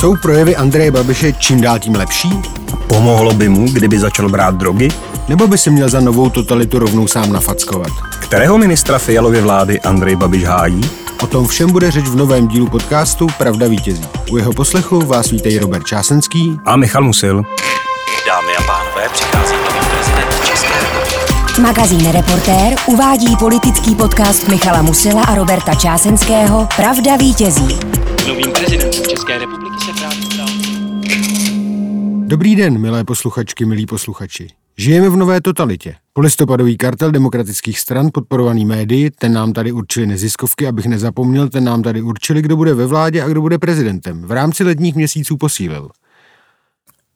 Jsou projevy Andreje Babiše čím dál tím lepší? Pomohlo by mu, kdyby začal brát drogy? Nebo by si měl za novou totalitu rovnou sám nafackovat? Kterého ministra Fialovy vlády Andrej Babiš hájí? O tom všem bude řeč v novém dílu podcastu Pravda vítězí. U jeho poslechu vás vítejí Robert Čásenský a Michal Musil. Dámy a pánové, přichází nový prezident České republiky. Magazín Reportér uvádí politický podcast Michala Musila a Roberta Čásenského Pravda vítězí. Novým prezidentem České republiky se. Dobrý den, milé posluchačky, milí posluchači. Žijeme v nové totalitě. Polistopadový kartel demokratických stran podporovaný médii, ten nám tady určili neziskovky, abych nezapomněl, ten nám tady určili, kdo bude ve vládě a kdo bude prezidentem. V rámci letních měsíců posílil.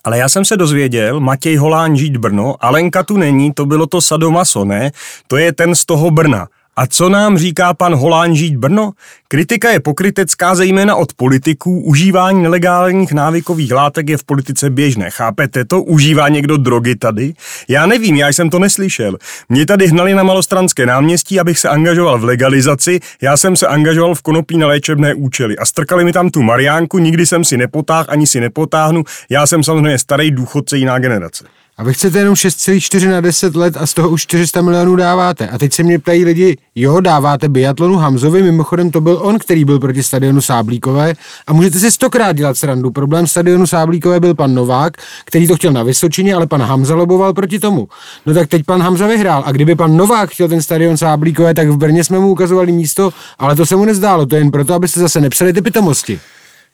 Ale já jsem se dozvěděl, Matěj Holán žít Brno, Alenka tu není, to bylo to Sadomaso, ne? To je ten z toho Brna. A co nám říká pan Holán žít Brno? Kritika je pokrytecká zejména od politiků, užívání nelegálních návykových látek je v politice běžné. Chápete to? Užívá někdo drogy tady? Já nevím, já jsem to neslyšel. Mě tady hnali na malostranské náměstí, abych se angažoval v legalizaci, já jsem se angažoval v konopí na léčebné účely a strkali mi tam tu Mariánku, nikdy jsem si nepotáhl, ani si nepotáhnu, já jsem samozřejmě starý důchodce jiná generace. A vy chcete jenom 6,4 na 10 let a z toho už 400 milionů dáváte. A teď se mě ptají lidi, jo, dáváte biatlonu Hamzovi, mimochodem to byl on, který byl proti stadionu Sáblíkové a můžete si stokrát dělat srandu. Problém stadionu Sáblíkové byl pan Novák, který to chtěl na Vysočině, ale pan Hamza loboval proti tomu. No tak teď pan Hamza vyhrál a kdyby pan Novák chtěl ten stadion Sáblíkové, tak v Brně jsme mu ukazovali místo, ale to se mu nezdálo, to je jen proto, abyste zase nepsali ty pitomosti.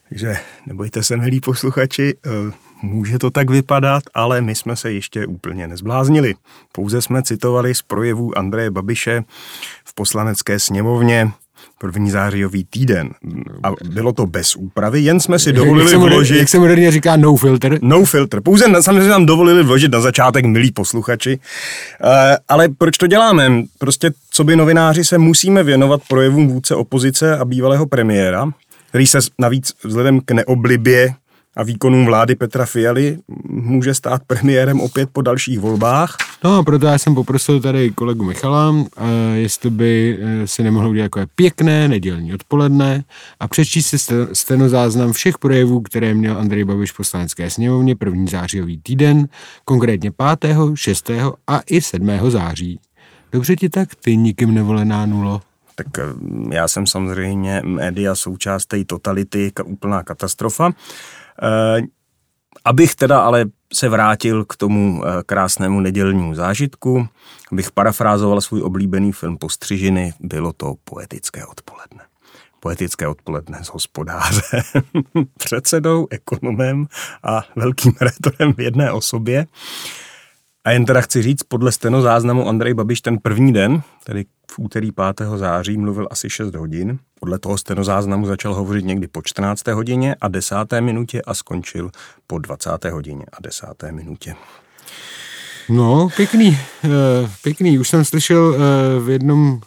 Takže nebojte se, milí posluchači, může to tak vypadat, ale my jsme se ještě úplně nezbláznili. Pouze jsme citovali z projevů Andreje Babiše v poslanecké sněmovně první zářijový týden. A bylo to bez úpravy, jen jsme si dovolili jak vložit... Jak se moderně říká no filter. No filter. Pouze samozřejmě nám dovolili vložit na začátek, milí posluchači. Uh, ale proč to děláme? Prostě, co by novináři se musíme věnovat projevům vůdce opozice a bývalého premiéra, který se navíc vzhledem k neoblibě a výkonům vlády Petra Fialy může stát premiérem opět po dalších volbách. No a proto já jsem poprosil tady kolegu Michala, jestli by eh, si nemohl udělat jako pěkné nedělní odpoledne a přečíst si stenozáznam všech projevů, které měl Andrej Babiš v poslanecké sněmovně první zářijový týden, konkrétně 5., 6. a i 7. září. Dobře ti tak, ty nikým nevolená nulo? Tak eh, já jsem samozřejmě média součást té totality, úplná katastrofa. Eh, abych teda ale se vrátil k tomu eh, krásnému nedělnímu zážitku, abych parafrázoval svůj oblíbený film Postřižiny, bylo to poetické odpoledne. Poetické odpoledne s hospodářem, předsedou, ekonomem a velkým rétorem v jedné osobě. A jen teda chci říct, podle stenozáznamu Andrej Babiš ten první den, tedy v úterý 5. září, mluvil asi 6 hodin. Podle toho stenozáznamu začal hovořit někdy po 14. hodině a 10. minutě a skončil po 20. hodině a 10. minutě. No, pěkný, eh, pěkný. Už jsem slyšel eh, v jednom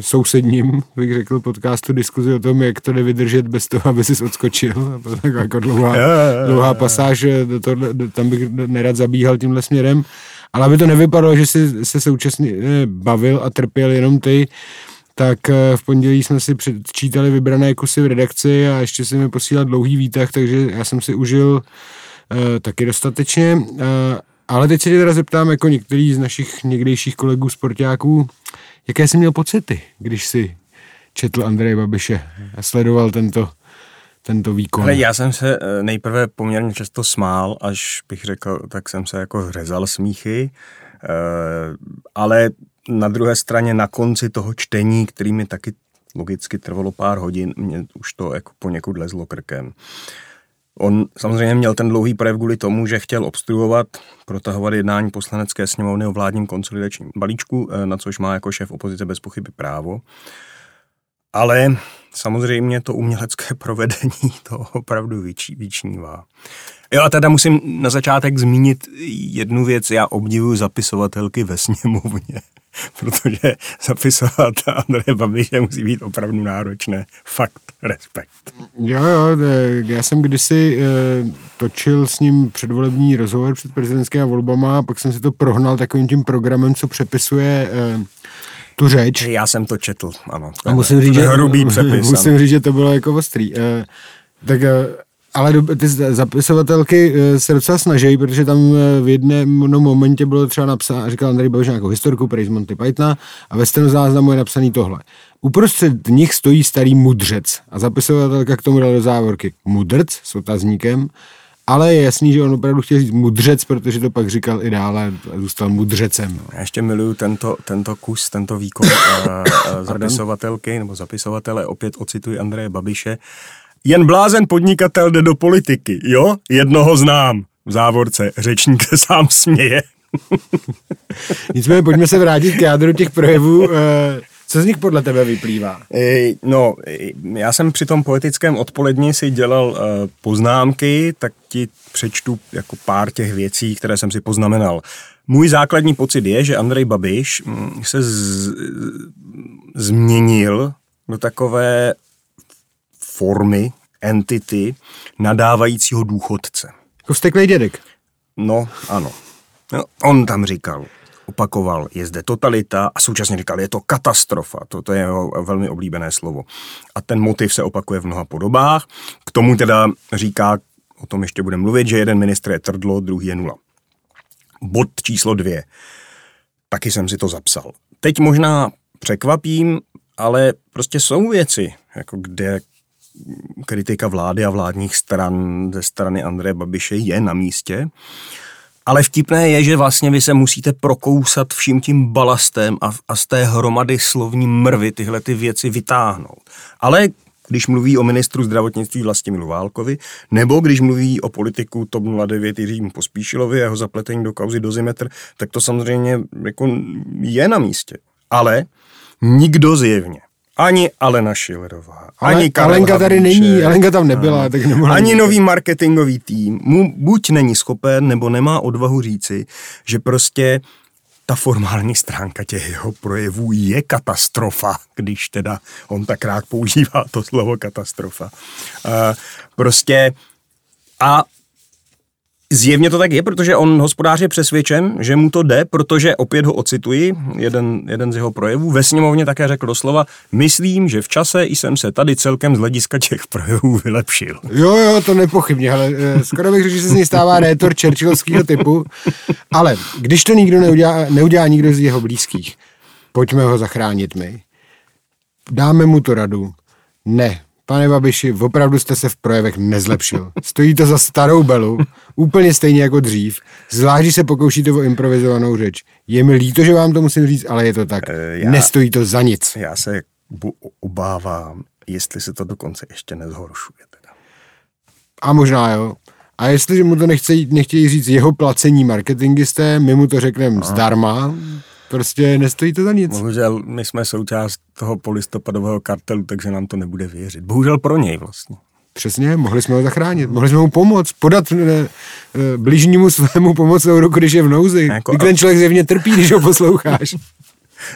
sousedním, bych řekl, podcastu diskuzi o tom, jak to nevydržet bez toho, aby si odskočil. Tak jako dlouhá, dlouhá pasáž, to, tam bych nerad zabíhal tímhle směrem. Ale aby to nevypadalo, že si se současně eh, bavil a trpěl jenom ty, tak eh, v pondělí jsme si předčítali vybrané kusy v redakci a ještě si mi posílat dlouhý výtah, takže já jsem si užil uh, taky dostatečně. Uh, ale teď se tě teda zeptám, jako některý z našich někdejších kolegů sportáků, jaké jsi měl pocity, když si četl Andreje Babiše a sledoval tento tento výkon? Ale já jsem se eh, nejprve poměrně často smál, až bych řekl, tak jsem se jako řezal smíchy, eh, ale na druhé straně na konci toho čtení, který mi taky logicky trvalo pár hodin, mě už to jako poněkud lezlo krkem. On samozřejmě měl ten dlouhý projev kvůli tomu, že chtěl obstruovat, protahovat jednání poslanecké sněmovny o vládním konsolidačním balíčku, eh, na což má jako šéf opozice bez pochyby právo. Ale samozřejmě to umělecké provedení to opravdu vyč, vyčnívá. Jo a teda musím na začátek zmínit jednu věc. Já obdivuju zapisovatelky ve sněmovně, protože zapisovat Andreje Babiše musí být opravdu náročné. Fakt, respekt. Jo, jo, já jsem kdysi e, točil s ním předvolební rozhovor před prezidentskými volbama a pak jsem si to prohnal takovým tím programem, co přepisuje e, tu řeč. Já jsem to četl, ano. A musím říct, že, hrubý přepis, musím ano. říct, že to bylo jako ostrý. Uh, tak uh, Ale do- ty zapisovatelky eh, se docela snaží, protože tam eh, v jednom momentě bylo třeba napsáno, říkal Andrej Babiš nějakou historku prý z Monty Pythona a ve stenozáznamu je napsaný tohle. Uprostřed nich stojí starý mudřec a zapisovatelka k tomu dala do závorky mudrc s otazníkem, ale je jasný, že on opravdu chtěl říct mudřec, protože to pak říkal i dále a zůstal mudřecem. Já ještě miluju tento, tento kus, tento výkon uh, uh, zapisovatelky nebo zapisovatele, opět ocituji Andreje Babiše. Jen blázen podnikatel jde do politiky, jo? Jednoho znám. V závorce řečník se sám směje. Nicméně pojďme se vrátit k jádru těch projevů. Eh, Co z nich podle tebe vyplývá? No, já jsem při tom poetickém odpoledni si dělal uh, poznámky, tak ti přečtu jako pár těch věcí, které jsem si poznamenal. Můj základní pocit je, že Andrej Babiš mm, se z, změnil do takové formy, entity nadávajícího důchodce. Jako vsteklej dědek. No, ano. No, on tam říkal, opakoval, je zde totalita a současně říkal, je to katastrofa. To, to je jeho velmi oblíbené slovo. A ten motiv se opakuje v mnoha podobách. K tomu teda říká, o tom ještě budeme mluvit, že jeden ministr je trdlo, druhý je nula. Bod číslo dvě. Taky jsem si to zapsal. Teď možná překvapím, ale prostě jsou věci, jako kde kritika vlády a vládních stran ze strany Andreje Babiše je na místě. Ale vtipné je, že vlastně vy se musíte prokousat vším tím balastem a, a z té hromady slovní mrvy tyhle ty věci vytáhnout. Ale když mluví o ministru zdravotnictví Vlastimilu Válkovi, nebo když mluví o politiku TOP 09 Jiřím Pospíšilovi a jeho zapletení do kauzy dozimetr, tak to samozřejmě jako je na místě. Ale nikdo zjevně. Ani Alena Šilerová, Ale ani Karel Alenka tady Havlíček, není, Alenka tam nebyla, tak nemohla Ani mít. nový marketingový tým mu buď není schopen, nebo nemá odvahu říci, že prostě ta formální stránka těch jeho projevů je katastrofa, když teda on tak rád používá to slovo katastrofa. Uh, prostě a Zjevně to tak je, protože on hospodář je přesvědčen, že mu to jde, protože opět ho ocituji, jeden, jeden z jeho projevů, ve sněmovně také řekl doslova, myslím, že v čase jsem se tady celkem z hlediska těch projevů vylepšil. Jo, jo, to nepochybně, ale eh, skoro bych řekl, že se z něj stává rétor Churchillovského typu, ale když to nikdo neudělá, neudělá nikdo z jeho blízkých, pojďme ho zachránit my. Dáme mu to radu. Ne, pane Babiši, opravdu jste se v projevech nezlepšil. Stojí to za starou belu, úplně stejně jako dřív, zvlášť, když se pokoušíte o improvizovanou řeč. Je mi líto, že vám to musím říct, ale je to tak. Eh, já- Nestojí to za nic. Já se obávám, jestli se to dokonce ještě nezhoršuje. Teda. A možná jo. A jestliže mu to nechcejí, nechtějí říct jeho placení marketingisté, my mu to řekneme zdarma, prostě nestojí to za nic. Bohužel my jsme součást toho polistopadového kartelu, takže nám to nebude věřit. Bohužel pro něj vlastně. Přesně, mohli jsme ho zachránit, mohli jsme mu pomoct, podat ne, ne, blížnímu svému pomocnou ruku, když je v nouzi. Jako- Jako, ten člověk zjevně trpí, když ho posloucháš.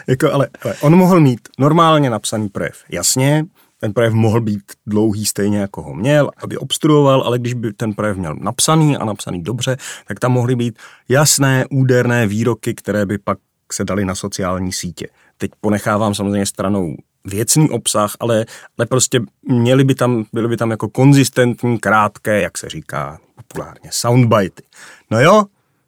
Jako, ale, ale on mohl mít normálně napsaný projev. Jasně, ten projev mohl být dlouhý stejně jako ho měl, aby obstruoval, ale když by ten projev měl napsaný a napsaný dobře, tak tam mohly být jasné, úderné výroky, které by pak se daly na sociální sítě. Teď ponechávám samozřejmě stranou věcný obsah, ale, ale prostě měly by tam, byly by tam jako konzistentní, krátké, jak se říká populárně, soundbity. No jo,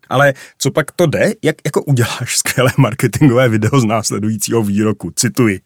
ale co pak to jde? Jak jako uděláš skvělé marketingové video z následujícího výroku? Cituji.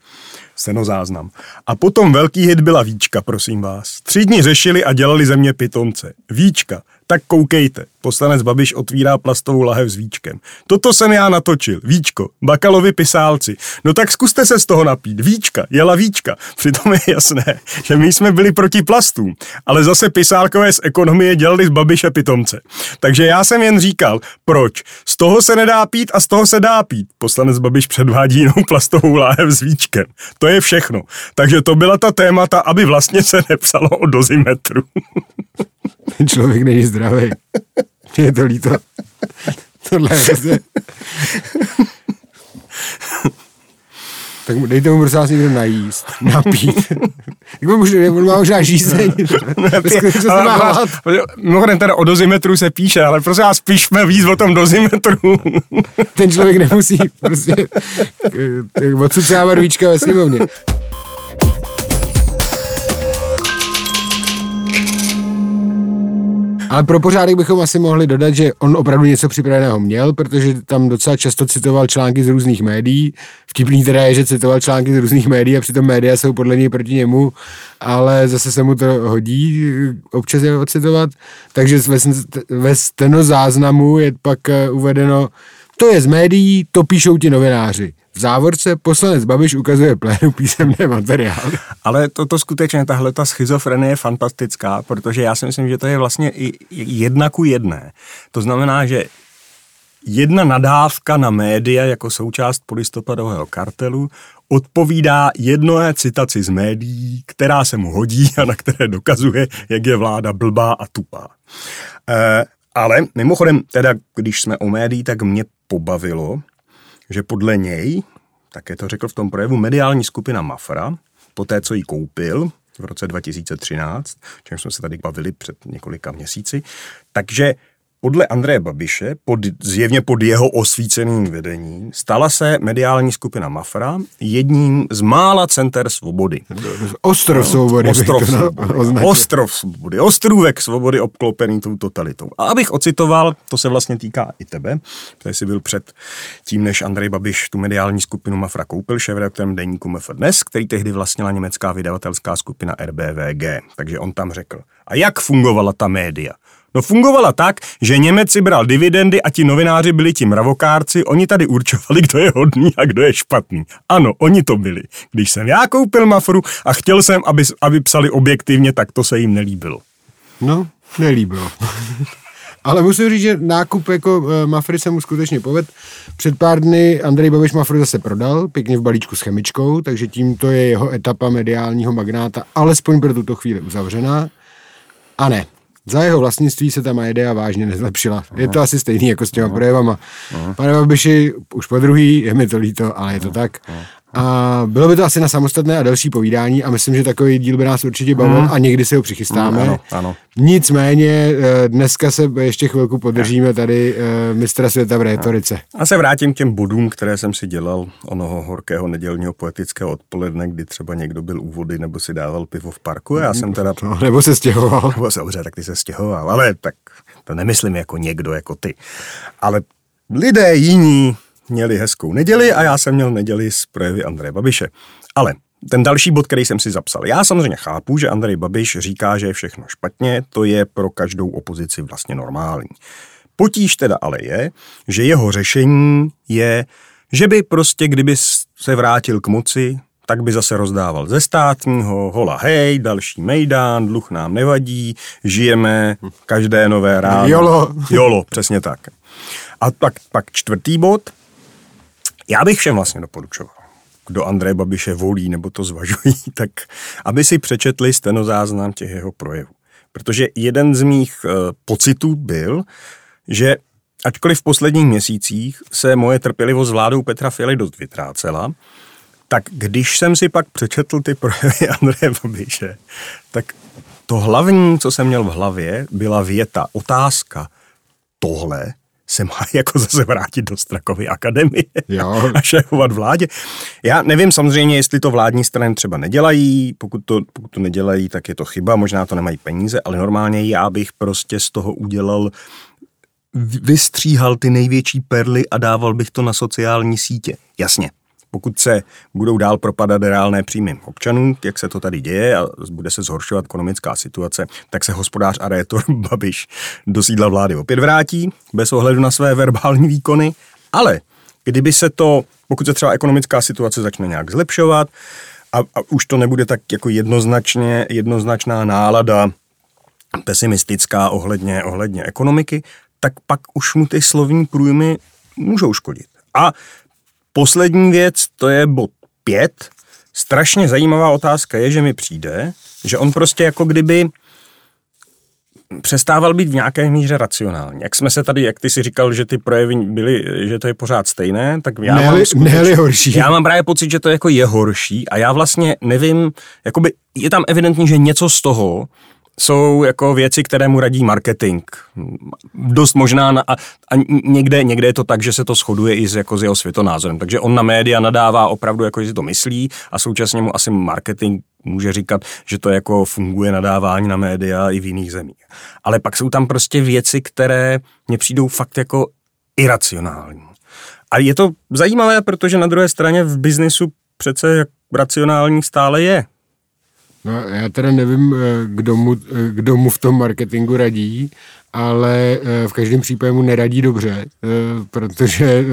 Stenozáznam. A potom velký hit byla Víčka, prosím vás. Tři dny řešili a dělali ze mě pitomce. Víčka. Tak koukejte. Poslanec Babiš otvírá plastovou lahev s víčkem. Toto jsem já natočil. Víčko. Bakalovi pisálci. No tak zkuste se z toho napít. Víčka. Jela víčka. Přitom je jasné, že my jsme byli proti plastům. Ale zase pisálkové z ekonomie dělali z Babiše pitomce. Takže já jsem jen říkal, proč? Z toho se nedá pít a z toho se dá pít. Poslanec Babiš předvádí jinou plastovou láhev s víčkem. To je všechno. Takže to byla ta témata, aby vlastně se nepsalo o dozimetru. Ten člověk není zdravý. Mně je to líto. Tohle je prostě... Tak mu- dejte mu prosím vás někdo najíst, napít. Jako možná, on má možná žízeň. Mimochodem teda o dozimetru se píše, ale prosím vás, píšme víc o tom dozimetru. Ten člověk nemusí prostě eh, odsucávat víčka ve sněmovně. Ale pro pořádek bychom asi mohli dodat, že on opravdu něco připraveného měl, protože tam docela často citoval články z různých médií. Vtipný teda je, že citoval články z různých médií a přitom média jsou podle něj proti němu, ale zase se mu to hodí občas je ocitovat. Takže ve, stenozáznamu je pak eh, uvedeno, to je z médií, to píšou ti novináři. V závorce poslanec Babiš ukazuje plénu písemné materiály. Ale toto to skutečně, tahle ta schizofrenie je fantastická, protože já si myslím, že to je vlastně i jedna ku jedné. To znamená, že jedna nadávka na média jako součást polistopadového kartelu odpovídá jednoé citaci z médií, která se mu hodí a na které dokazuje, jak je vláda blbá a tupá. E, ale mimochodem, teda když jsme o médií, tak mě pobavilo, že podle něj, také to řekl v tom projevu, mediální skupina Mafra, po té, co ji koupil v roce 2013, čem jsme se tady bavili před několika měsíci, takže podle Andreje Babiše, pod, zjevně pod jeho osvíceným vedením, stala se mediální skupina Mafra jedním z mála center svobody. Ostrov svobody. Ostrov svobody. Ostrov svobody. Ostrůvek svobody obklopený tou totalitou. A abych ocitoval, to se vlastně týká i tebe, protože jsi byl před tím, než Andrej Babiš tu mediální skupinu Mafra koupil, šéf-redaktorem deníku MF Dnes, který tehdy vlastnila německá vydavatelská skupina RBVG. Takže on tam řekl, a jak fungovala ta média? No fungovala tak, že Němec si bral dividendy a ti novináři byli ti mravokárci, oni tady určovali, kdo je hodný a kdo je špatný. Ano, oni to byli. Když jsem já koupil Mafru a chtěl jsem, aby, aby psali objektivně, tak to se jim nelíbilo. No, nelíbilo. Ale musím říct, že nákup jako uh, Mafry se mu skutečně poved. Před pár dny Andrej Babiš Mafru zase prodal, pěkně v balíčku s chemičkou, takže tímto je jeho etapa mediálního magnáta alespoň pro tuto chvíli uzavřená. A ne, za jeho vlastnictví se ta Majedea vážně nezlepšila. Je to asi stejný jako s těma projevama. Pane Babiši, už po druhý, je mi to líto, ale je to tak. A bylo by to asi na samostatné a další povídání a myslím, že takový díl by nás určitě bavil hmm. a někdy si ho přichystáme. Hmm, ano, ano. Nicméně eh, dneska se ještě chvilku podržíme tady eh, mistra světa v rétorice. A se vrátím k těm bodům, které jsem si dělal onoho horkého nedělního poetického odpoledne, kdy třeba někdo byl u vody nebo si dával pivo v parku. Já jsem teda... No, nebo se stěhoval. Nebo se, dobře, tak ty se stěhoval, ale tak to nemyslím jako někdo, jako ty. Ale lidé jiní měli hezkou neděli a já jsem měl neděli z projevy Andreje Babiše. Ale ten další bod, který jsem si zapsal. Já samozřejmě chápu, že Andrej Babiš říká, že je všechno špatně, to je pro každou opozici vlastně normální. Potíž teda ale je, že jeho řešení je, že by prostě, kdyby se vrátil k moci, tak by zase rozdával ze státního, hola hej, další mejdán, dluh nám nevadí, žijeme každé nové ráno. Jolo. Jolo, přesně tak. A pak, pak čtvrtý bod, já bych všem vlastně doporučoval, kdo Andreje Babiše volí nebo to zvažují, tak aby si přečetli stenozáznam těch jeho projevů. Protože jeden z mých e, pocitů byl, že ačkoliv v posledních měsících se moje trpělivost vládou Petra Fialy dost vytrácela, tak když jsem si pak přečetl ty projevy Andreje Babiše, tak to hlavní, co jsem měl v hlavě, byla věta, otázka, tohle se má jako zase vrátit do Strakovy akademie jo. a šéfovat vládě. Já nevím samozřejmě, jestli to vládní strany třeba nedělají, pokud to, pokud to nedělají, tak je to chyba, možná to nemají peníze, ale normálně já bych prostě z toho udělal vystříhal ty největší perly a dával bych to na sociální sítě. Jasně, pokud se budou dál propadat reálné příjmy občanů, jak se to tady děje a bude se zhoršovat ekonomická situace, tak se hospodář a rétor Babiš do sídla vlády opět vrátí, bez ohledu na své verbální výkony, ale kdyby se to, pokud se třeba ekonomická situace začne nějak zlepšovat a, a už to nebude tak jako jednoznačně, jednoznačná nálada pesimistická ohledně, ohledně ekonomiky, tak pak už mu ty slovní průjmy můžou škodit. A Poslední věc, to je bod 5. Strašně zajímavá otázka je, že mi přijde, že on prostě jako kdyby přestával být v nějaké míře racionální. Jak jsme se tady, jak ty si říkal, že ty projevy byly, že to je pořád stejné, tak já nehli, mám skutečně, horší. Já mám právě pocit, že to jako je horší a já vlastně nevím, jakoby je tam evidentní, že něco z toho jsou jako věci, které mu radí marketing. Dost možná, na, a, a někde, někde je to tak, že se to shoduje i s, jako s jeho světonázorem. Takže on na média nadává opravdu, jako že si to myslí a současně mu asi marketing může říkat, že to jako funguje nadávání na média i v jiných zemích. Ale pak jsou tam prostě věci, které mně přijdou fakt jako iracionální. A je to zajímavé, protože na druhé straně v biznisu přece racionální stále je. No, já teda nevím, eh, kdo mu, eh, kdo mu v tom marketingu radí, ale eh, v každém případě mu neradí dobře, protože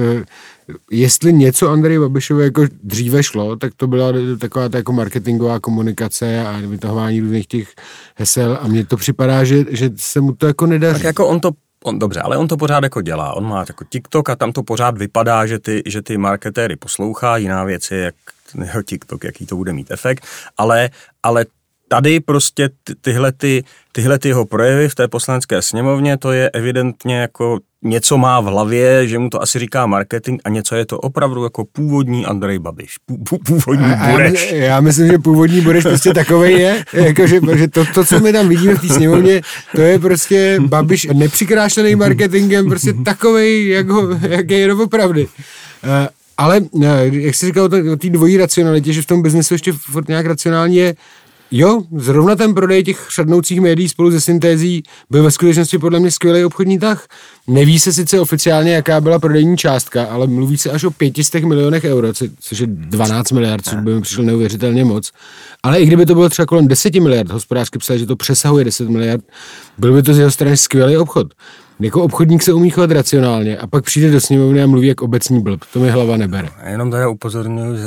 jestli něco Andrej Babišovi jako dříve šlo, tak to byla taková ta jako marketingová komunikace a vytahování různých těch hesel a mně to připadá, že, že se mu to jako nedaří. Tak jako on to On, dobře, ale on to pořád jako dělá. On má jako TikTok a tam to pořád vypadá, že ty, že ty marketéry poslouchá. Jiná věc je, jak jeho TikTok, jaký to bude mít efekt. Ale, ale tady prostě ty, tyhle, ty, tyhle ty jeho projevy v té poslanecké sněmovně, to je evidentně jako něco má v hlavě, že mu to asi říká marketing a něco je to opravdu jako původní Andrej Babiš, pů, původní a, Bureš. Já, já myslím, že původní Bureš prostě takový je, jako, že, že to, to, co my tam vidíme v té sněmovně, to je prostě Babiš nepřikrášlený marketingem, prostě takový, jak, ho, jak je opravdu. Ale, eh, jak jsi říkal o té dvojí racionalitě, že v tom biznesu ještě furt nějak racionální je, Jo, zrovna ten prodej těch šadnoucích médií spolu se syntézí byl ve skutečnosti podle mě skvělý obchodní tah. Neví se sice oficiálně, jaká byla prodejní částka, ale mluví se až o 500 milionech euro, což je 12 miliard, což by mi přišlo neuvěřitelně moc. Ale i kdyby to bylo třeba kolem 10 miliard, hospodářky psali, že to přesahuje 10 miliard, byl by to z jeho strany skvělý obchod. Jako obchodník se umí chovat racionálně a pak přijde do sněmovny a mluví jak obecní blb. To mi hlava nebere. A jenom tady upozorňuji, že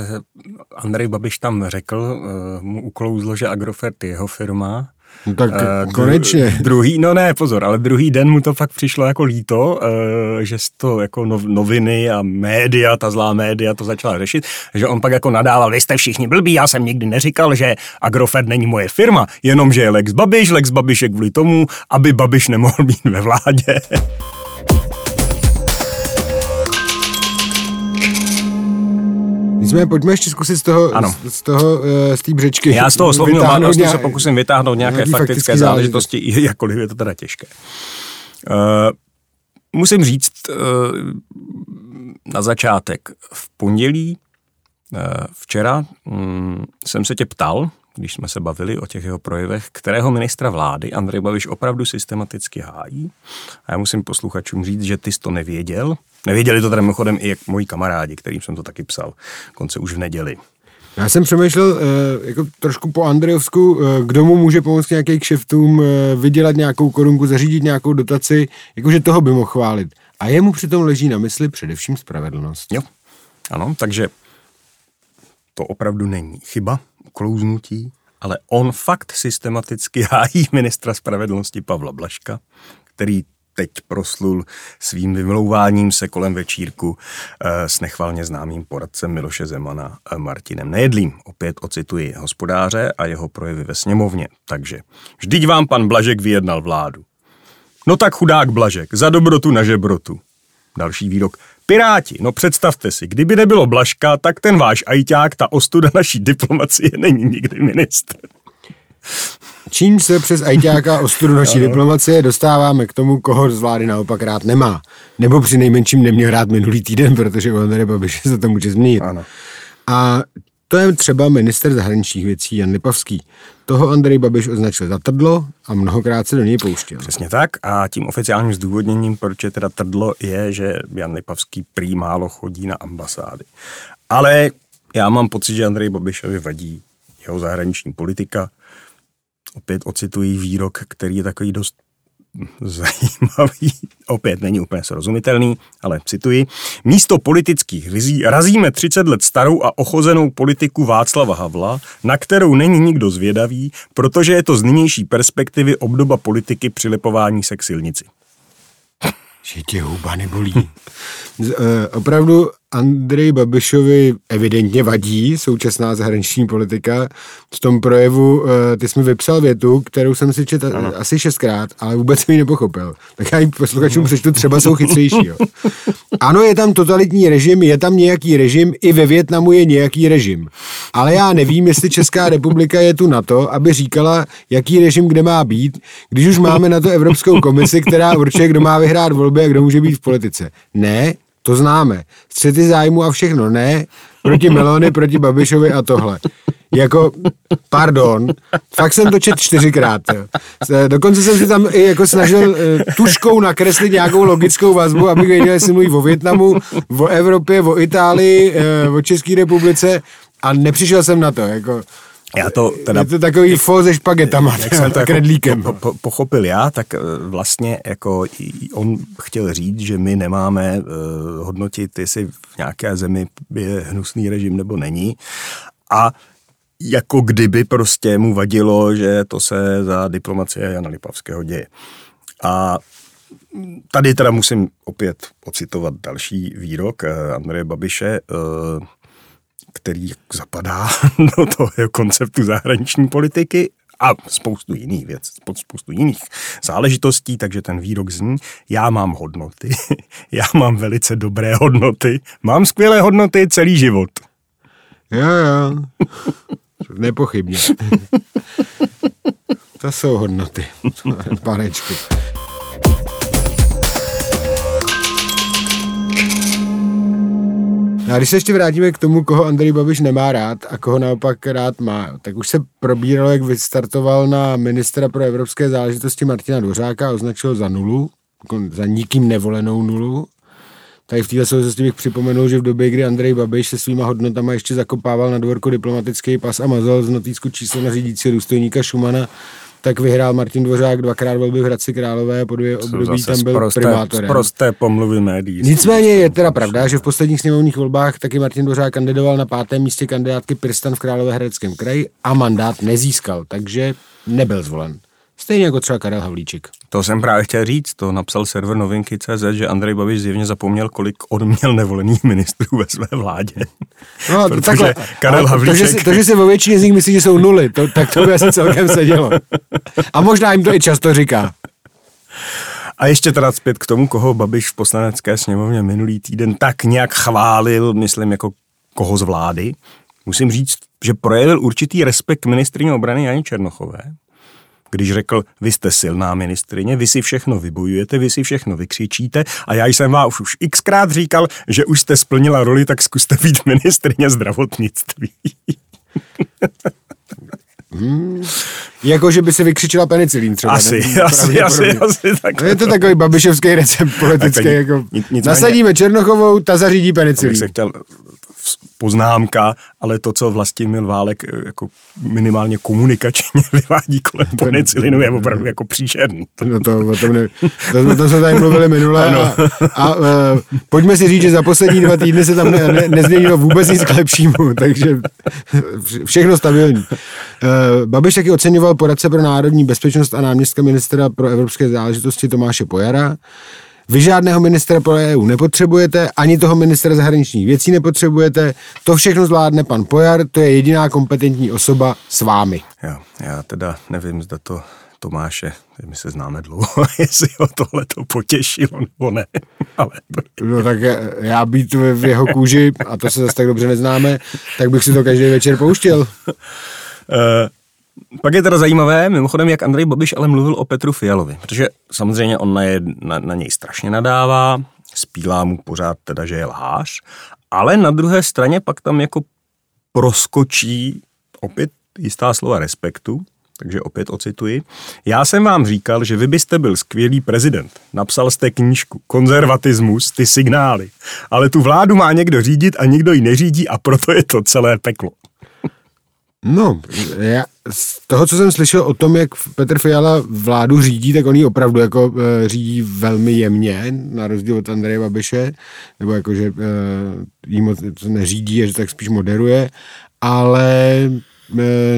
Andrej Babiš tam řekl, uh, mu uklouzlo, že Agrofert je jeho firma No tak uh, konečně. Druhý, no ne, pozor, ale druhý den mu to fakt přišlo jako líto, uh, že to jako noviny a média, ta zlá média to začala řešit, že on pak jako nadával, vy jste všichni blbí, já jsem nikdy neříkal, že Agrofert není moje firma, jenom že je Lex Babiš, Lex Babiš je kvůli tomu, aby Babiš nemohl být ve vládě. Nicméně pojďme ještě zkusit z toho, ano. z, z toho, eh, z té břečky. Já z toho slovního mládnosti se pokusím vytáhnout nějaké faktické záležitosti, jakkoliv je to teda těžké. Uh, musím říct uh, na začátek. V pondělí uh, včera um, jsem se tě ptal, když jsme se bavili o těch jeho projevech, kterého ministra vlády Andrej Babiš opravdu systematicky hájí. A já musím posluchačům říct, že ty jsi to nevěděl. Nevěděli to teda mimochodem i jak moji kamarádi, kterým jsem to taky psal, konce už v neděli. Já jsem přemýšlel eh, jako trošku po Andrejovsku, eh, kdo mu může pomoct nějaký kšeftům, eh, vydělat nějakou korunku, zařídit nějakou dotaci, jakože toho by mohl chválit. A jemu přitom leží na mysli především spravedlnost. Jo, ano, takže to opravdu není chyba, uklouznutí, ale on fakt systematicky hájí ministra spravedlnosti Pavla Blaška, který teď proslul svým vymlouváním se kolem večírku eh, s nechvalně známým poradcem Miloše Zemana eh, Martinem Nejedlým. Opět ocituji hospodáře a jeho projevy ve sněmovně. Takže, vždyť vám pan Blažek vyjednal vládu. No tak chudák Blažek, za dobrotu na žebrotu. Další výrok. Piráti, no představte si, kdyby nebylo Blažka, tak ten váš ajťák, ta ostuda naší diplomacie není nikdy ministr. Čím se přes ajťáka ostudu naší diplomacie dostáváme k tomu, koho z vlády naopak rád nemá. Nebo při nejmenším neměl rád minulý týden, protože on Andrej Babiš se to může změnit. Ano. A to je třeba minister zahraničních věcí Jan Lipavský. Toho Andrej Babiš označil za trdlo a mnohokrát se do něj pouštěl. Přesně tak a tím oficiálním zdůvodněním, proč je teda trdlo, je, že Jan Lipavský prý málo chodí na ambasády. Ale já mám pocit, že Andrej Babišovi vadí jeho zahraniční politika, opět ocitují výrok, který je takový dost zajímavý, opět není úplně srozumitelný, ale cituji. Místo politických vizí razíme 30 let starou a ochozenou politiku Václava Havla, na kterou není nikdo zvědavý, protože je to z nynější perspektivy obdoba politiky přilepování se k silnici. Že tě huba nebolí. Z, uh, opravdu Andrej Babišovi evidentně vadí současná zahraniční politika. V tom projevu eh, ty jsi mi vypsal větu, kterou jsem si četl ano. asi šestkrát, ale vůbec jsem ji nepochopil. Tak já ji posluchačům přečtu, třeba jsou chytřejší. Jo. Ano, je tam totalitní režim, je tam nějaký režim, i ve Větnamu je nějaký režim. Ale já nevím, jestli Česká republika je tu na to, aby říkala, jaký režim kde má být, když už máme na to Evropskou komisi, která určuje, kdo má vyhrát volby a kdo může být v politice. Ne, to známe. Střety zájmu a všechno, ne? Proti Melony, proti Babišovi a tohle. Jako, pardon, fakt jsem to čet čtyřikrát. Jo. Dokonce jsem si tam i jako snažil eh, tuškou nakreslit nějakou logickou vazbu, abych věděl, jestli mluví o Větnamu, o Evropě, o Itálii, eh, o České republice a nepřišel jsem na to. Jako, já to teda... Je to takový fo se špagetama, jak jsem to jako po, po, pochopil já, tak eh, vlastně jako on chtěl říct, že my nemáme uh, hodnotit, jestli v nějaké zemi je hnusný režim nebo není. A jako kdyby prostě mu vadilo, že to se za diplomacie Jana Lipavského děje. A tady teda musím opět ocitovat další výrok uh, Andreje Babiše. Uh, který zapadá do toho konceptu zahraniční politiky a spoustu jiných věcí, spoustu jiných záležitostí, takže ten výrok zní, já mám hodnoty, já mám velice dobré hodnoty, mám skvělé hodnoty celý život. Jo, jo, nepochybně. to jsou hodnoty, panečku. No a když se ještě vrátíme k tomu, koho Andrej Babiš nemá rád a koho naopak rád má, tak už se probíralo, jak vystartoval na ministra pro evropské záležitosti Martina Dvořáka a označil za nulu, za nikým nevolenou nulu. Tady v této souvislosti bych připomenul, že v době, kdy Andrej Babiš se svýma hodnotama ještě zakopával na dvorku diplomatický pas a mazal z notýsku číslo na řídící důstojníka Šumana, tak vyhrál Martin Dvořák dvakrát volby v Hradci Králové, po dvě období tam byl prosté, primátorem. Prosté pomluvy médií. Nicméně je teda pravda, že v posledních sněmovních volbách taky Martin Dvořák kandidoval na pátém místě kandidátky Pirstan v Královéhradeckém kraji a mandát nezískal, takže nebyl zvolen. Stejně jako třeba Karel Havlíček. To jsem právě chtěl říct, to napsal server novinky.cz, že Andrej Babiš zjevně zapomněl, kolik on měl nevolených ministrů ve své vládě. No, Protože takhle, Karel Havlíček... To že, si, to, že si o většině z nich myslí, že jsou nuly, to, tak to by asi celkem sedělo. A možná jim to i často říká. A ještě teda zpět k tomu, koho Babiš v poslanecké sněmovně minulý týden tak nějak chválil, myslím jako koho z vlády. Musím říct, že projevil určitý respekt ministrině obrany Janě Černochové, když řekl, vy jste silná ministrině, vy si všechno vybojujete, vy si všechno vykřičíte a já jsem vám už xkrát říkal, že už jste splnila roli, tak zkuste být ministrině zdravotnictví. Hmm. Jako, že by se vykřičila penicilín třeba. Asi, ne? asi, asi, asi tak. No je to takový babišovský recept politický. Jako, nic, nasadíme Černochovou, ta zařídí penicilín. se chtěl poznámka, ale to, co Vlastimil Válek eh, jako minimálně komunikačně vyvádí kolem penicilinu, je opravdu jako příšerný. No to, o tom ne, to, to jsme tady mluvili minule ano. a, a uh, pojďme si říct, že za poslední dva týdny se tam ne, ne, nezměnilo vůbec nic k lepšímu, takže všechno stabilní. Uh, Babiš taky oceňoval poradce pro národní bezpečnost a náměstka ministra pro evropské záležitosti Tomáše Pojara. Vy žádného ministra pro EU nepotřebujete, ani toho ministra zahraničních věcí nepotřebujete. To všechno zvládne pan Pojar, to je jediná kompetentní osoba s vámi. Já, já teda nevím, zda to Tomáše, my se známe dlouho, jestli ho tohle to potěšilo nebo ne. Ale. No tak já být v jeho kůži, a to se zase tak dobře neznáme, tak bych si to každý večer pouštěl. Pak je teda zajímavé, mimochodem, jak Andrej Babiš ale mluvil o Petru Fialovi, protože samozřejmě on na, je, na, na něj strašně nadává, spílá mu pořád teda, že je lhář, ale na druhé straně pak tam jako proskočí opět jistá slova respektu, takže opět ocituji. Já jsem vám říkal, že vy byste byl skvělý prezident. Napsal jste knížku Konzervatismus, ty signály. Ale tu vládu má někdo řídit a někdo ji neřídí a proto je to celé peklo. No, já, z toho, co jsem slyšel o tom, jak Petr Fiala vládu řídí, tak on ji opravdu jako e, řídí velmi jemně, na rozdíl od Andreje Babiše, nebo jako, že e, jí moc neřídí, že tak spíš moderuje, ale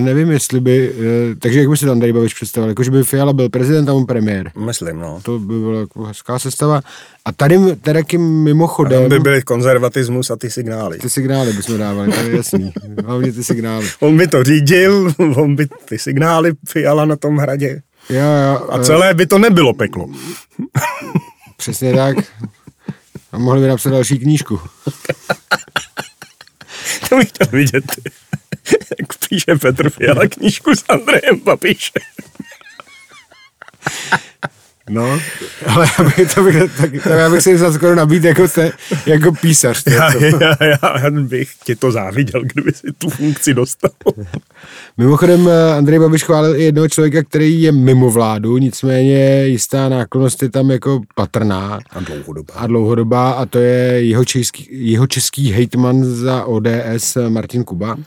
nevím, jestli by, e, takže jak by si to Andrej Babiš představil, jako že by Fiala byl prezident a on premiér. Myslím, no. To by byla jako hezká sestava. A tady teda kým mimochodem... Tam by byly konzervatismus a ty signály. Ty signály bychom dávali, to je jasný. Hlavně ty signály. On by to řídil, on by ty signály Fiala na tom hradě. Jo, jo, A celé by to nebylo peklo. Přesně tak. A mohli by napsat další knížku. To bych chtěl vidět. Jak píše Petr Fiala knížku s Andrejem Babišem. No, ale já bych, to bych, tak, tak já bych si za skoro nabít jako, te, jako písař. Já, já, já, bych ti to záviděl, kdyby si tu funkci dostal. Mimochodem eh, Andrej Babiš chválil i jednoho člověka, který je mimo vládu, nicméně jistá náklonost je tam jako patrná. A dlouhodobá. A dlouhodobá a to je jeho český, jeho český hejtman za ODS Martin Kuba.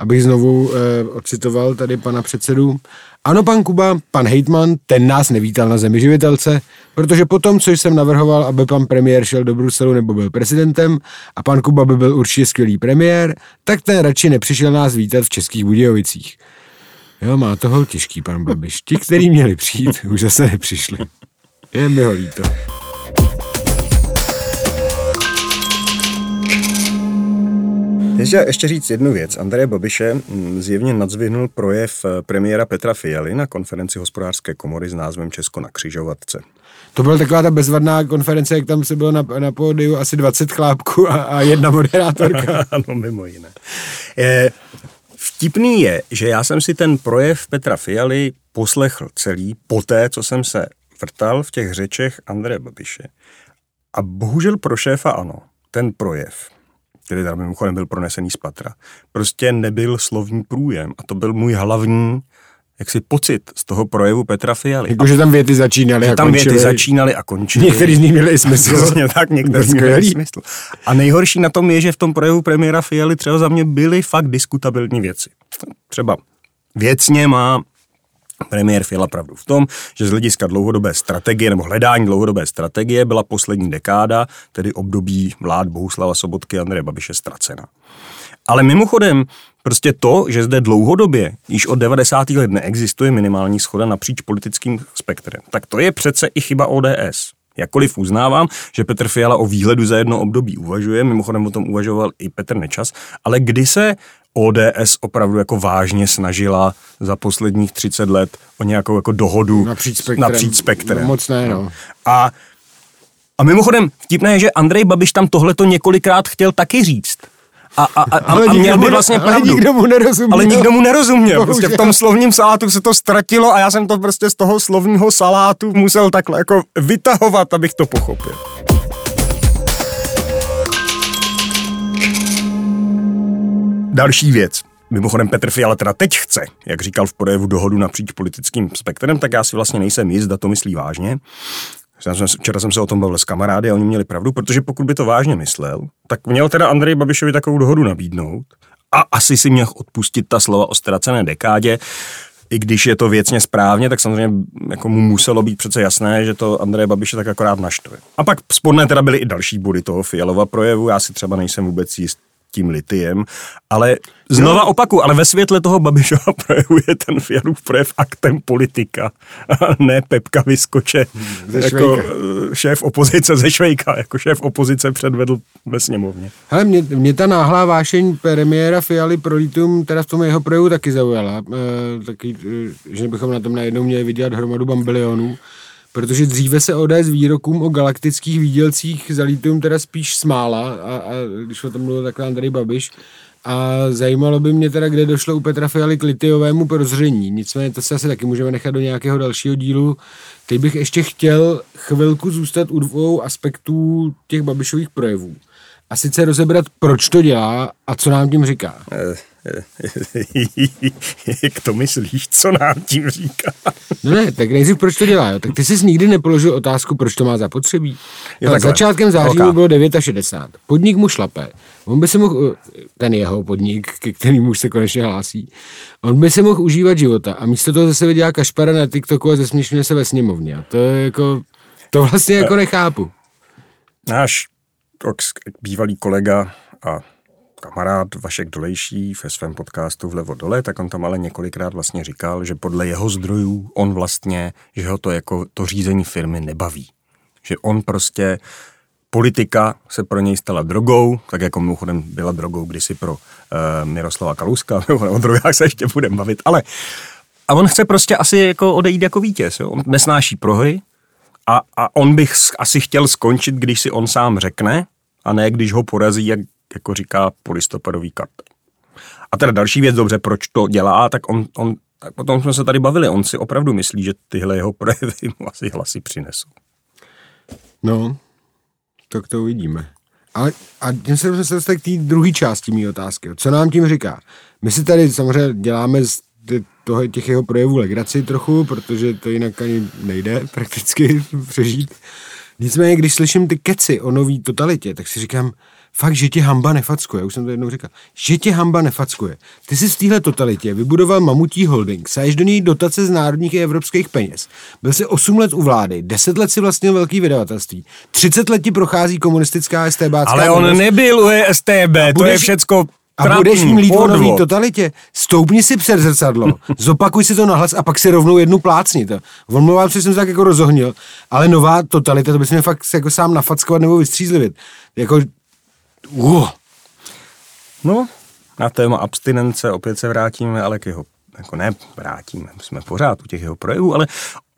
Abych znovu eh, ocitoval tady pana předsedu. Ano, pan Kuba, pan hejtman, ten nás nevítal na zemi živitelce, protože potom, co jsem navrhoval, aby pan premiér šel do Bruselu nebo byl prezidentem a pan Kuba by byl určitě skvělý premiér, tak ten radši nepřišel nás vítat v Českých Budějovicích. Jo, má toho těžký pan Babiš. Ti, kteří měli přijít, už zase nepřišli. Je mi ho líto. Ještě, ještě říct jednu věc. Andreje Babiše mm, zjevně nadzvihnul projev eh, premiéra Petra Fialy na konferenci hospodářské komory s názvem Česko na křižovatce. To byla taková ta bezvadná konference, jak tam se bylo na, na pódiu asi 20 chlápků a, a jedna moderátorka. ano, mimo jiné. Je, vtipný je, že já jsem si ten projev Petra Fialy poslechl celý poté, co jsem se vrtal v těch řečech Andreje Babiše. A bohužel pro šéfa ano, ten projev který tam mimochodem byl pronesený z patra, prostě nebyl slovní průjem a to byl můj hlavní jaksi pocit z toho projevu Petra Fialy. Jako, že tam věty začínaly a tam věty začínaly a končily. Některý z nich měli i smysl. Přesně tak, některý měli smysl. A nejhorší na tom je, že v tom projevu premiéra Fialy třeba za mě byly fakt diskutabilní věci. Třeba věcně má Premiér Fiala pravdu v tom, že z hlediska dlouhodobé strategie nebo hledání dlouhodobé strategie byla poslední dekáda, tedy období vlád Bohuslava Sobotky a Andreje Babiše ztracena. Ale mimochodem, prostě to, že zde dlouhodobě, již od 90. let neexistuje minimální schoda napříč politickým spektrem, tak to je přece i chyba ODS. Jakkoliv uznávám, že Petr Fiala o výhledu za jedno období uvažuje, mimochodem o tom uvažoval i Petr Nečas, ale kdy se ODS opravdu jako vážně snažila za posledních 30 let o nějakou jako dohodu napříč spektrem. Napříč spektrem. No, moc ne, no. A, a mimochodem, vtipné je, že Andrej Babiš tam tohleto několikrát chtěl taky říct. A, a, a, a, a měl by vlastně ale pravdu. nikdo mu nerozuměl. Ale nikdo mu nerozuměl. Prostě v tom slovním salátu se to ztratilo a já jsem to prostě z toho slovního salátu musel takhle jako vytahovat, abych to pochopil. Další věc. Mimochodem Petr Fiala teda teď chce, jak říkal v projevu dohodu napříč politickým spektrem, tak já si vlastně nejsem jist, zda to myslí vážně. Včera jsem se o tom bavil s kamarády a oni měli pravdu, protože pokud by to vážně myslel, tak měl teda Andrej Babišovi takovou dohodu nabídnout a asi si měl odpustit ta slova o ztracené dekádě, i když je to věcně správně, tak samozřejmě jako mu muselo být přece jasné, že to Andreje Babiše tak akorát naštve. A pak spodné teda byly i další body toho Fialova projevu, já si třeba nejsem vůbec jist tím litiem, ale znova opaku, ale ve světle toho Babišova projevu je ten Fialův projev aktem politika, a ne Pepka vyskoče Ze jako Švejka. eh, šéf opozice ze Švejka, jako šéf opozice předvedl ve sněmovně. Hele, mě, mě ta náhlá vášeň premiéra Fialy pro litium teda v tom jeho projevu taky zaujala. E, taky, e, že bychom na tom najednou měli vydělat hromadu bambilionů. Protože dříve se ODS výrokům o galaktických výdělcích za litium teda spíš smála a, a když o tom mluvil takhle Andrej Babiš. A zajímalo by mě teda, kde došlo u Petra Fialy k litiovému prozření. Nicméně to se asi taky můžeme nechat do nějakého dalšího dílu. Teď bych ještě chtěl chvilku zůstat u dvou aspektů těch Babišových projevů. A sice rozebrat, proč to dělá a co nám tím říká. Jak to myslíš, co nám tím říká? No ne, tak nejdřív proč to dělá. Jo? Tak ty jsi nikdy nepoložil otázku, proč to má zapotřebí. Jo, Tak začátkem září Ok. mu bylo 69. Podnik mu šlape. On by se mohl, ten jeho podnik, ke kterým už se konečně hlásí, on by se mohl užívat života a místo toho zase dělá kašpara na TikToku a zesměšňuje se ve sněmovně. A to je jako, to vlastně jako nechápu. Náš ok, bývalý kolega a kamarád Vašek Dolejší ve svém podcastu Vlevo dole, tak on tam ale několikrát vlastně říkal, že podle jeho zdrojů on vlastně, že ho to jako to řízení firmy nebaví. Že on prostě politika se pro něj stala drogou, tak jako mimochodem byla drogou kdysi pro uh, Miroslava Kalouska, o drogách se ještě budeme bavit, ale a on chce prostě asi jako odejít jako vítěz, jo? on nesnáší prohry a, a on bych asi chtěl skončit, když si on sám řekne, a ne když ho porazí, jak jako říká polistopadový kartel. A teda další věc, dobře, proč to dělá, tak on, on tak potom jsme se tady bavili, on si opravdu myslí, že tyhle jeho projevy mu asi hlasy přinesou. No, tak to uvidíme. Ale a tím se dostali k té druhé části mý otázky. Co nám tím říká? My si tady samozřejmě děláme z toho, těch jeho projevů legraci trochu, protože to jinak ani nejde prakticky přežít. Nicméně, když slyším ty keci o nový totalitě, tak si říkám, fakt, že tě hamba nefackuje, už jsem to jednou říkal, že tě hamba nefackuje. Ty jsi v téhle totalitě vybudoval mamutí holding, saješ do něj dotace z národních i evropských peněz. Byl jsi 8 let u vlády, 10 let si vlastnil velký vydavatelství, 30 let ti prochází komunistická STB. Ale on nebyl u STB, to je všecko a budeš jim lít nový totalitě, stoupni si před zrcadlo, zopakuj si to nahlas a pak si rovnou jednu plácni to. Omlouvám se, že jsem se tak jako rozohnil, ale nová totalita, to bys měl fakt jako sám nafackovat nebo vystřízlivit. Jako Uh. No, na téma abstinence opět se vrátíme, ale k jeho, jako ne vrátíme, jsme pořád u těch jeho projevů, ale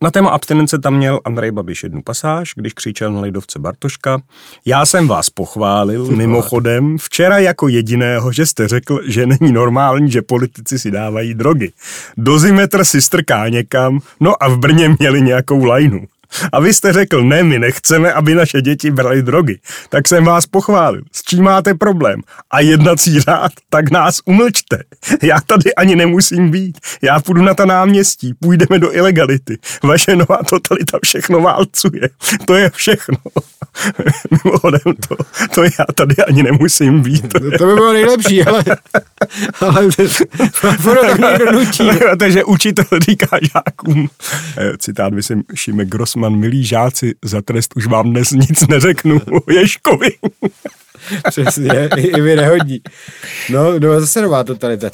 na téma abstinence tam měl Andrej Babiš jednu pasáž, když křičel na lidovce Bartoška. Já jsem vás pochválil, mimochodem, včera jako jediného, že jste řekl, že není normální, že politici si dávají drogy. Dozimetr si strká někam, no a v Brně měli nějakou lajnu. A vy jste řekl, ne, my nechceme, aby naše děti brali drogy. Tak jsem vás pochválil. S čím máte problém? A jednací řád, tak nás umlčte. Já tady ani nemusím být. Já půjdu na ta náměstí, půjdeme do ilegality. Vaše nová totalita všechno válcuje. To je všechno. Mimochodem, to, to já tady ani nemusím být. No, to by bylo nejlepší, ale, ale Takže učitel říká žákům, eh, citát, myslím, Šime Grossman, Hejtman, milí žáci, za trest už vám dnes nic neřeknu o Ješkovi. Přesně, i, i vy nehodí. No, no zase nová totalita.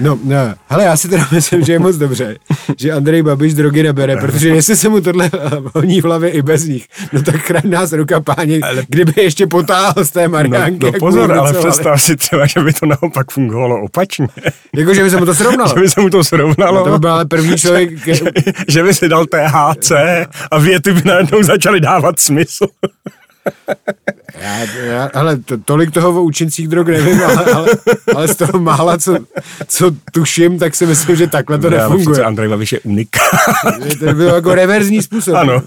No, no, hele, já si teda myslím, že je moc dobře, že Andrej Babiš drogy nebere, protože jestli se mu tohle honí v hlavě i bez nich, no tak chraň nás ruka páni, ale... kdyby ještě potáhl z té Mariánky. No, no pozor, ale představ si třeba, že by to naopak fungovalo opačně. Jako, že by se mu to srovnalo. že by se mu to srovnalo. No, to by byl ale první člověk. že, že by si dal THC a věty by najednou začaly dávat smysl. Já, já, ale to, tolik toho o účincích drog nevím, ale, ale, ale z toho mála, co, co tuším, tak si myslím, že takhle to no, nefunguje. Já Andrej Babiš je unika. to byl jako reverzní způsob. Ano.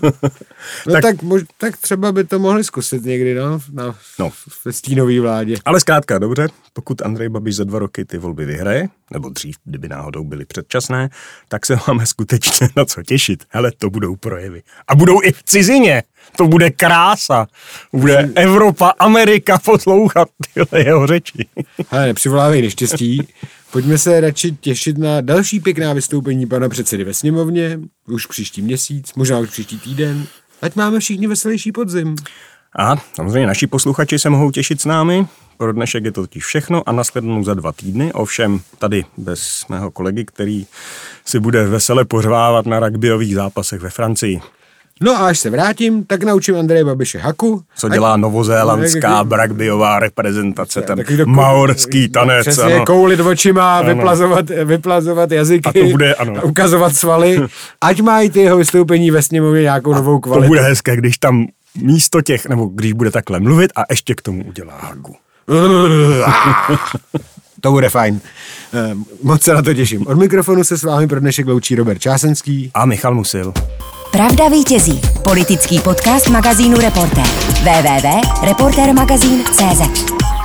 No tak, tak, mož, tak třeba by to mohli zkusit někdy, no, na, no. ve stínové vládě. Ale zkrátka, dobře, pokud Andrej Babiš za dva roky ty volby vyhraje, nebo dřív, kdyby náhodou byly předčasné, tak se máme skutečně na co těšit. Hele, to budou projevy. A budou i v cizině. To bude krása. Bude Evropa, Amerika poslouchat tyhle jeho řeči. Hele, nepřivolávej neštěstí. Pojďme se radši těšit na další pěkná vystoupení pana předsedy ve sněmovně, už příští měsíc, možná už příští týden. Ať máme všichni veselější podzim. A samozřejmě naši posluchači se mohou těšit s námi. Pro dnešek je to totiž všechno a naslednou za dva týdny. Ovšem tady bez mého kolegy, který si bude vesele pořvávat na rugbyových zápasech ve Francii. No a až se vrátím, tak naučím Andreje Babiše haku. Co dělá ať... novozélandská rugbyová reprezentace, ten maorský tanec. Přesně, ano. koulit očima, vyplazovat, vyplazovat jazyky, a to bude, ano. A ukazovat svaly. Ať mají ty jeho vystoupení ve sněmově nějakou a novou kvalitu. To bude hezké, když tam místo těch, nebo když bude takhle mluvit a ještě k tomu udělá haku. to bude fajn. Eh, moc se na to těším. Od mikrofonu se s vámi pro dnešek loučí Robert Čásenský a Michal Musil. Pravda vítězí. Politický podcast magazínu Reportér. www.reportermagazín.cz